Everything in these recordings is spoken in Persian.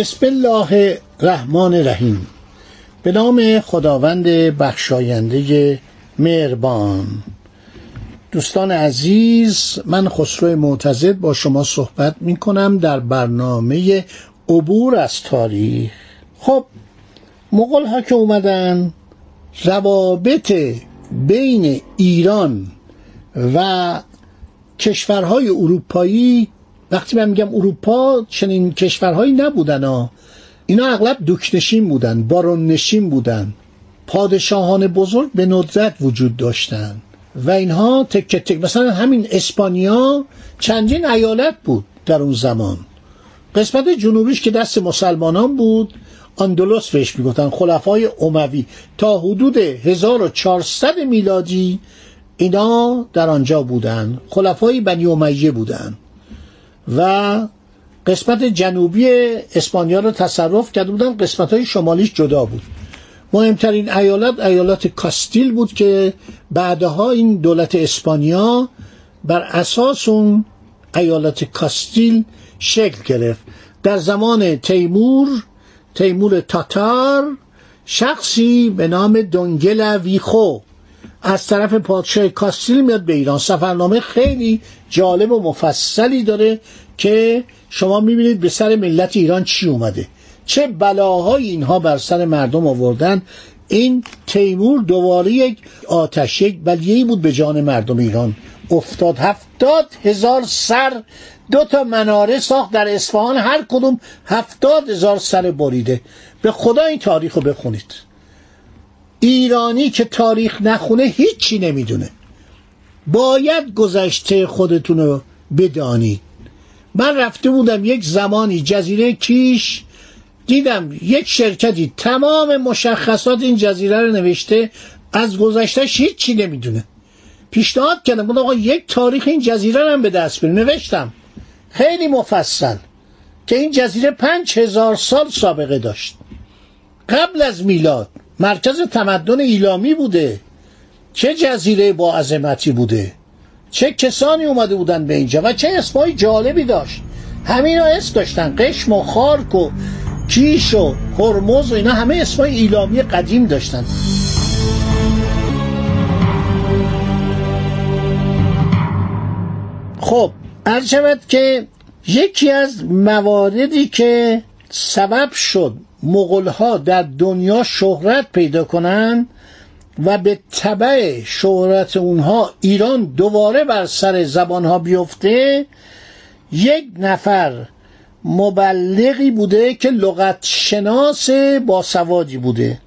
بسم الله الرحمن الرحیم. به نام خداوند بخشاینده مهربان. دوستان عزیز من خسرو معتزد با شما صحبت می کنم در برنامه عبور از تاریخ. خب مغول ها که اومدن روابط بین ایران و کشورهای اروپایی وقتی من میگم اروپا چنین کشورهایی نبودن ها اینا اغلب دوکنشین بودن بارون نشین بودن. پادشاهان بزرگ به ندرت وجود داشتن. و اینها تک تک مثلا همین اسپانیا چندین ایالت بود در اون زمان. قسمت جنوبیش که دست مسلمانان بود اندلس بهش می‌گفتن خلفای اموی تا حدود 1400 میلادی اینا در آنجا بودن. خلفای بنی امیه بودن. و قسمت جنوبی اسپانیا رو تصرف کرده بودن. قسمت های شمالیش جدا بود. مهمترین ایالت ایالت کاستیل بود که بعدها این دولت اسپانیا بر اساس اون ایالت کاستیل شکل گرفت. در زمان تیمور تیمور تاتار شخصی به نام دونگل ویخو از طرف پادشاه کاستیل میاد به ایران. سفرنامه خیلی جالب و مفصلی داره که شما می‌بینید به سر ملت ایران چی اومده. چه بلاهای اینها بر سر مردم آوردن. این تیمور دوباره یک آتش یک بلیهی بود به جان مردم ایران. افتاد. هفتاد هزار سر. دو تا مناره ساخت در اصفهان. هر کدوم هفتاد هزار سر بریده. به خدا این تاریخ رو بخونید. ایرانی که تاریخ نخونه هیچی نمی‌دونه. باید گذشته خودتون رو بدانید. من رفته بودم یک زمانی جزیره کیش دیدم یک شرکتی تمام مشخصات این جزیره رو نوشته از گذشتهش هیچی نمی‌دونه. پیشنهاد کردم گفتم آقا یک تاریخ این جزیره هم به دست بیاریم نوشتم. خیلی مفصل که این جزیره پنج هزار سال سابقه داشت. قبل از میلاد. مرکز تمدن ایلامی بوده. چه جزیره با عظمتی بوده؟ چه کسانی اومده بودن به اینجا و چه اسمای جالبی داشت؟ همین ها اسم داشتن. قشم و خارک و کیش و هرمز و اینا همه اسمای ایلامی قدیم داشتن. خب عرض شود که یکی از مواردی که سبب شد مغلها در دنیا شهرت پیدا کنند و به طبع شهرت اونها ایران دوباره بر سر زبانها بیفته یک نفر مبلغی بوده که لغت شناس باسوادی بوده.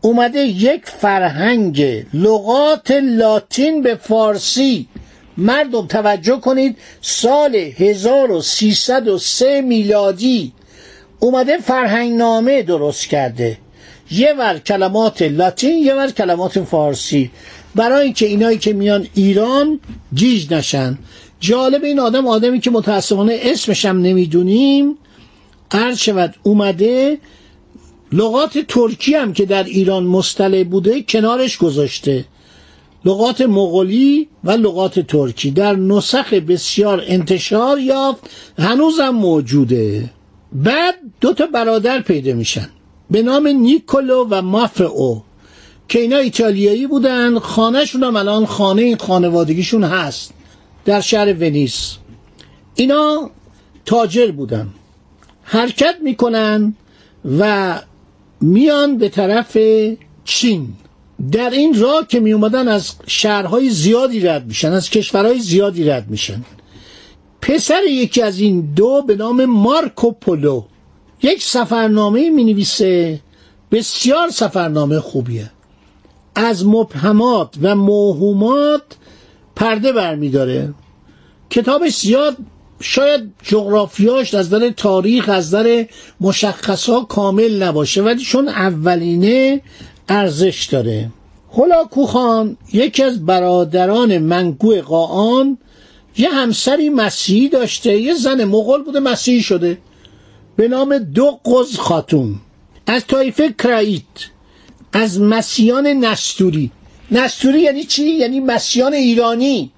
اومده یک فرهنگ لغات لاتین به فارسی. مردم توجه کنید سال 1303 میلادی اومده فرهنگ نامه درست کرده. یه ور کلمات لاتین یه ور کلمات فارسی. برای اینکه اینایی که میان ایران جیج نشن. جالب این آدم آدمی که متاسفانه اسمش هم نمی‌دونیم عرض شود اومده لغات ترکی هم که در ایران مستله بوده کنارش گذاشته. لغات مغولی و لغات ترکی. در نسخ بسیار انتشار یافت هنوزم موجوده. بعد دو تا برادر پیدا میشن. به نام نیکولو و مافئو که اینا ایتالیایی بودن خانهشون هم الان خانه این خانوادگیشون هست در شهر ونیس. اینا تاجر بودن. حرکت می‌کنن و میان به طرف چین. در این راه که می اومدن از شهرهای زیادی رد میشن از کشورهای زیادی رد میشن. پسر یکی از این دو به نام مارکو پولو. یک سفرنامه می نویسه بسیار سفرنامه خوبیه. از مبهمات و موهومات پرده برمیداره. کتابش زیاد شاید جغرافیاش از نظر تاریخ از نظر مشخصا کامل نباشه ولی چون اولینه ارزش داره. هولاکو خان یکی از برادران منگو قاان یه همسری مسیحی داشته یه زن مغول بوده مسیحی شده. به نام دو قز خاتون. از طایفه کرایت. از مسیحیان نستوری. نستوری یعنی چی؟ یعنی مسیحیان ایرانی.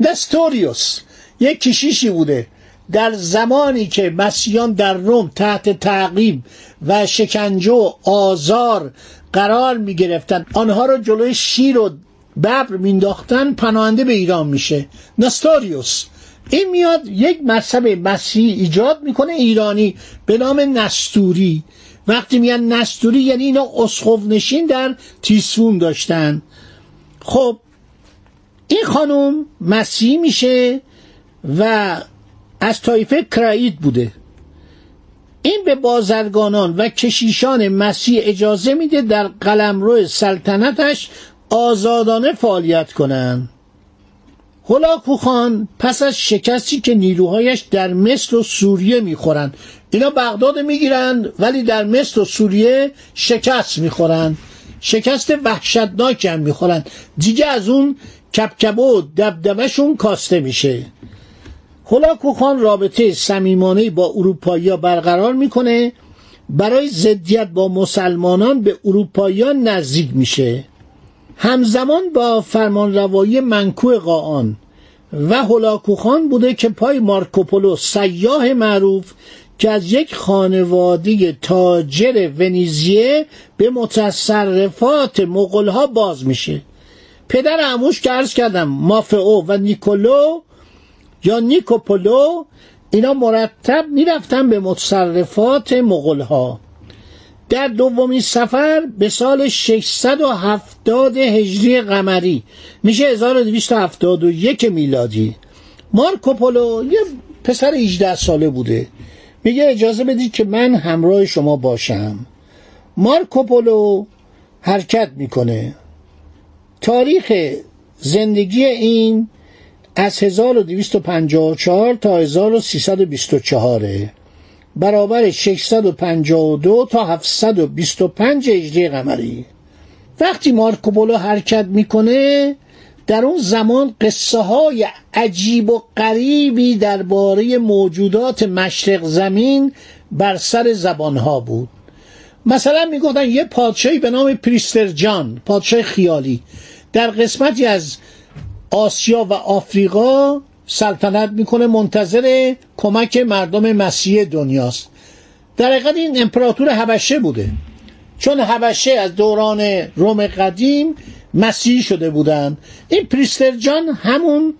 نستوریوس. یک کشیشی بوده. در زمانی که مسیحیان در روم تحت تعقیب و شکنجه و آزار قرار می گرفتن آنها را جلوی شیر و ببر مینداختن پناهنده به ایران میشه. نستوریوس. این میاد یک مذهب مسیحی ایجاد می‌کنه ایرانی به نام نستوری. وقتی میگن نستوری یعنی اینا اسخف نشین در تیسفون داشتن. خب این خانم مسیحی میشه و از طایفه کرایید بوده. این به بازرگانان و کشیشان مسیح اجازه میده در قلمرو سلطنتش آزادانه فعالیت کنند هولاکو خان پس از شکستی که نیروهایش در مصر و سوریه می‌خورن. اینا بغداد می‌گیرند ولی در مصر و سوریه شکست می‌خورن. شکست وحشتناک هم می‌خورن. دیگه از اون کپکبه و دبدبشون کاسته میشه. هولاکو خان رابطه صمیمانه با اروپایی برقرار می‌کنه. برای ضدیت با مسلمانان به اروپایی نزدیک میشه. همزمان با فرمانروایی منکو قاان و هولاکو خان بوده که پای مارکوپولو سیاه معروف که از یک خانواده تاجر ونیزیه به متصرفات مغلها باز میشه. پدر عموش که عرض کردم مافئو و نیکولو یا نیکوپولو اینا مرتب می‌رفتن به متصرفات مغلها در دومین سفر به سال 670 هجری قمری. میشه 1271 میلادی. مارکوپولو یه پسر 18 ساله بوده. میگه اجازه بدید که من همراه شما باشم. مارکوپولو حرکت می‌کنه. تاریخ زندگی این از 1254 تا 1324 برابر 652 تا 725 هجری قمری. وقتی مارکوپولو حرکت می‌کنه در اون زمان قصه های عجیب و غریبی درباره موجودات مشرق زمین بر سر زبان ها بود. مثلا می‌گفتن یه پادشاهی به نام پریستر جان پادشاه خیالی. در قسمتی از آسیا و آفریقا سلطنت می‌کنه منتظر کمک مردم مسیح دنیاست. در حقیقت این امپراتور هبشه بوده. چون هبشه از دوران روم قدیم مسیحی شده بودن. این پریستر جان همون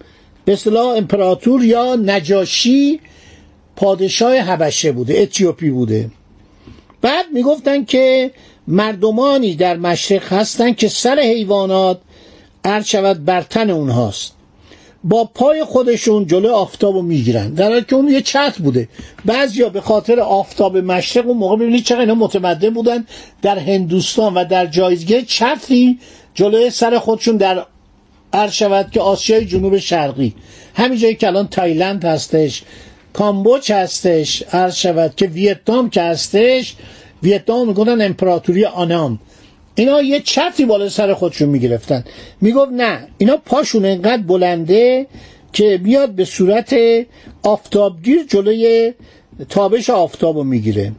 به اصطلاح امپراتور یا نجاشی پادشاه هبشه بوده اتیوپی بوده. بعد می‌گفتن که مردمانی در مشرق هستن که سر حیوانات عرض شود بر تن اونهاست. با پای خودشون جلو آفتاب رو می‌گیرن. در حالی که اون یه چت بوده. بعضیا به خاطر آفتاب مشرق اون موقع ببینید چقدر اینا متمدن بودن. در هندوستان و در جایزگه چتری جلوی سر خودشون در عرض شود که آسیای جنوب شرقی. همین جایی که الان تایلند هستش کامبوج هستش عرض شود که ویتنام که هستش ویتنام می‌گفتن امپراتوری آنام. اینا یه چرتی بالا سر خودشون می‌گرفتن. می‌گفت نه اینا پاشون انقدر بلنده که میاد به صورت آفتابگیر جلوی تابش آفتاب رو می‌گیره.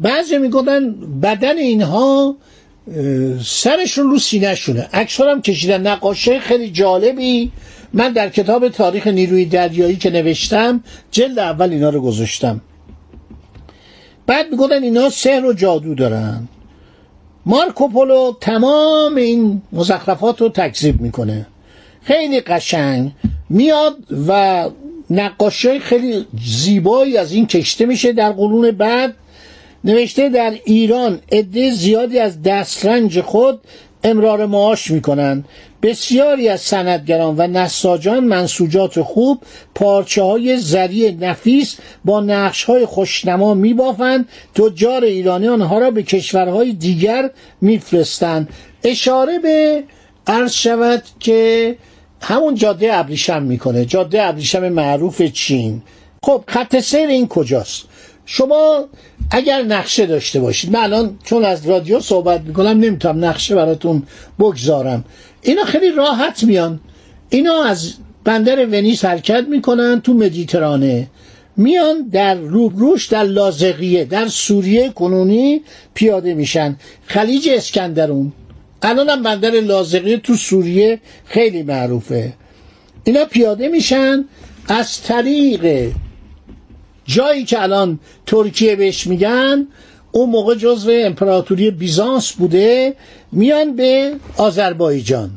بعضی می‌گفتن بدن اینها سرشون رو سینه شونه. اکثر هم کشیدن. نقاشه خیلی جالبی. من در کتاب تاریخ نیروی دریایی که نوشتم جلد اول اینا رو گذاشتم. بعد می‌گفتن اینا سحر و جادو دارن. مارکوپولو تمام این مزخرفات رو تکذیب می‌کنه. خیلی قشنگ میاد و نقاشی خیلی زیبایی از این کشته میشه در قرون بعد. نوشته در ایران عده زیادی از دسترنج خود امرار معاش می‌کنند بسیاری از سندگران و نساجان منسوجات خوب پارچه های زری نفیس با نقش های خوشنما میبافند. تجار ایرانی آنها را به کشورهای دیگر میفرستند. اشاره به عرض شود که همون جاده ابریشم می‌کنه. جاده ابریشم معروف چین. خب خط سیر این کجاست؟ شما اگر نقشه داشته باشید من الان چون از رادیو صحبت می‌کنم نمی‌تونم نقشه براتون بگذارم. اینا خیلی راحت میان. اینا از بندر ونیس حرکت می‌کنن تو مدیترانه. میان در روبروش در لازقیه در سوریه کنونی پیاده میشن. خلیج اسکندرون. الان هم بندر لازقیه تو سوریه خیلی معروفه. اینا پیاده میشن از طریق جایی که الان ترکیه بهش میگن اون موقع جزو امپراتوری بیزانس بوده میان به آذربایجان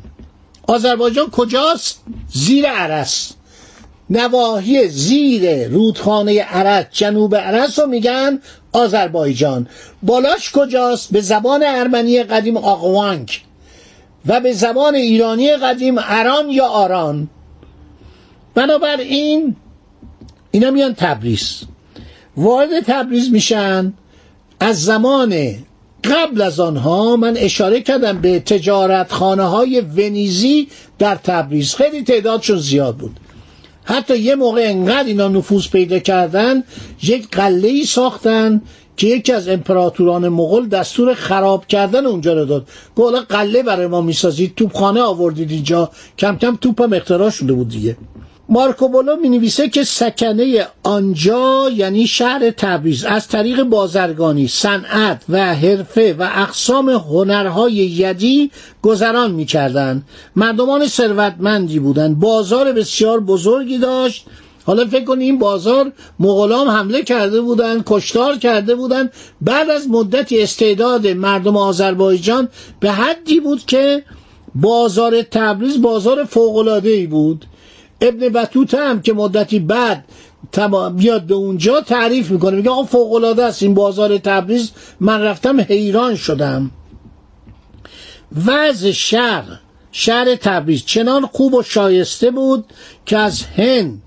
آذربایجان کجاست؟ زیر عرس نواحی زیر رودخانه عرس جنوب عرس رو میگن آذربایجان بالاش کجاست؟ به زبان ارمنی قدیم آقوانک و به زبان ایرانی قدیم اران یا آران بنابراین اینا میان تبریز. وارد تبریز میشن. از زمان قبل از آنها من اشاره کردم به تجارت خانه های ونیزی در تبریز. خیلی تعدادشون زیاد بود. حتی یه موقع انقدر اینا نفوذ پیدا کردن یک قله ای ساختن که یکی از امپراتوران مغول دستور خراب کردن اونجا رو داد. گفت قله برای ما می‌سازید توپخانه آوردید اینجا. کم کم توپم اختراع شده بود دیگه. مارکوبولو می نویسه که سکنه آنجا یعنی شهر تبریز. از طریق بازرگانی صنعت و حرفه و اقسام هنرهای یدی گذران می کردن. مردمان ثروتمندی بودند. بازار بسیار بزرگی داشت. حالا فکر کنید این بازار مغولام حمله کرده بودند کشتار کرده بودند. بعد از مدتی استعداد مردم آذربایجان به حدی بود که بازار تبریز بازار فوق‌العاده‌ای بود. ابن بطوته هم که مدتی بعد بیاد به اونجا تعریف می‌کنه. میگه آن فوق العاده است. این بازار تبریز. من رفتم حیران شدم. وضع شهر شهر تبریز چنان خوب و شایسته بود که از هند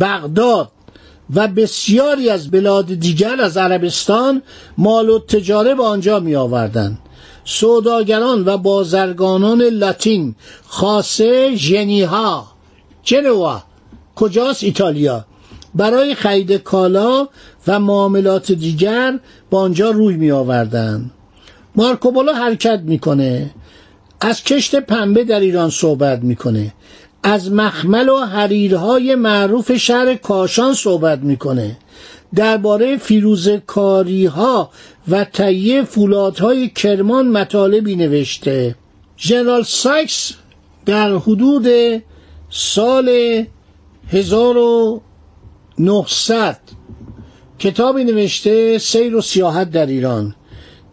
بغداد و بسیاری از بلاد دیگر از عربستان مال و تجاره به آنجا می آوردن سوداگران و بازرگانان لاتین خاصه ژنیها. جنوا کجاست؟ ایتالیا. برای خرید کالا و معاملات دیگر به آنجا روی می آوردن مارکوپولو حرکت می‌کنه. از کشت پنبه در ایران صحبت می‌کنه. از مخمل و حریرهای معروف شهر کاشان صحبت می‌کنه. درباره فیروزه‌کاری ها و تهیه فولادهای کرمان مطالبی نوشته. ژنرال سایکس در حدود سال 1900 کتابی نوشته سیر و سیاحت در ایران.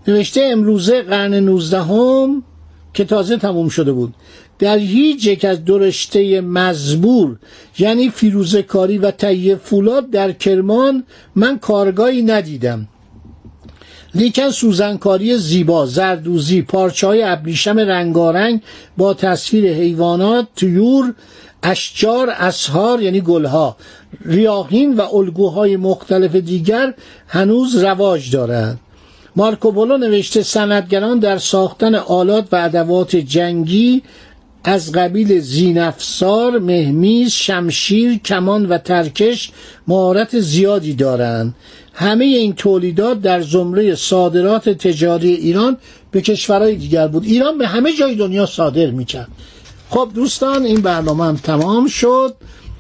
نوشته امروزه قرن 19 هم که تازه تموم شده بود. در هیچ یک از درشته مزبور یعنی فیروزکاری و تهیه فولاد در کرمان من کارگاهی ندیدم. لیکن سوزنکاری زیبا زردوزی پارچه های ابریشم رنگارنگ با تصویر حیوانات تویور اشجار اسهار یعنی گلها. ریاهین و الگوهای مختلف دیگر هنوز رواج دارند. مارکوپولو نوشته سندگران در ساختن آلات و ادوات جنگی از قبیل زینفسار، مهمیز، شمشیر، کمان و ترکش مهارت زیادی دارند. همه این تولیدات در زمره صادرات تجاری ایران به کشورهای دیگر بود. ایران به همه جای دنیا صادر می‌کرد. خب دوستان این برنامه هم تمام شد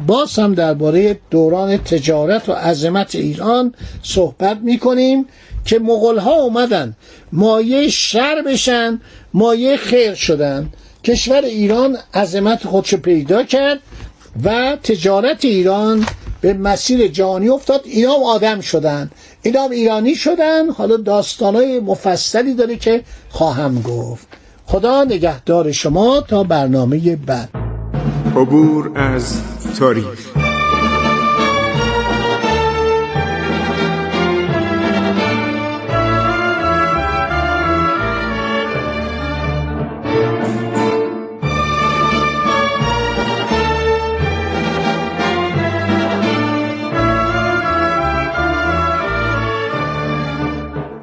باز هم درباره دوران تجارت و عظمت ایران صحبت می‌کنیم که مغول ها اومدن مایه شر بشن مایه خیر شدن کشور ایران عظمت خودشو پیدا کرد و تجارت ایران به مسیر جهانی افتاد. اینا هم آدم شدن اینا هم ایرانی شدن. حالا داستانای مفصلی داره که خواهم گفت. خدا نگهدار شما تا برنامه بعد. عبور از تاریخ.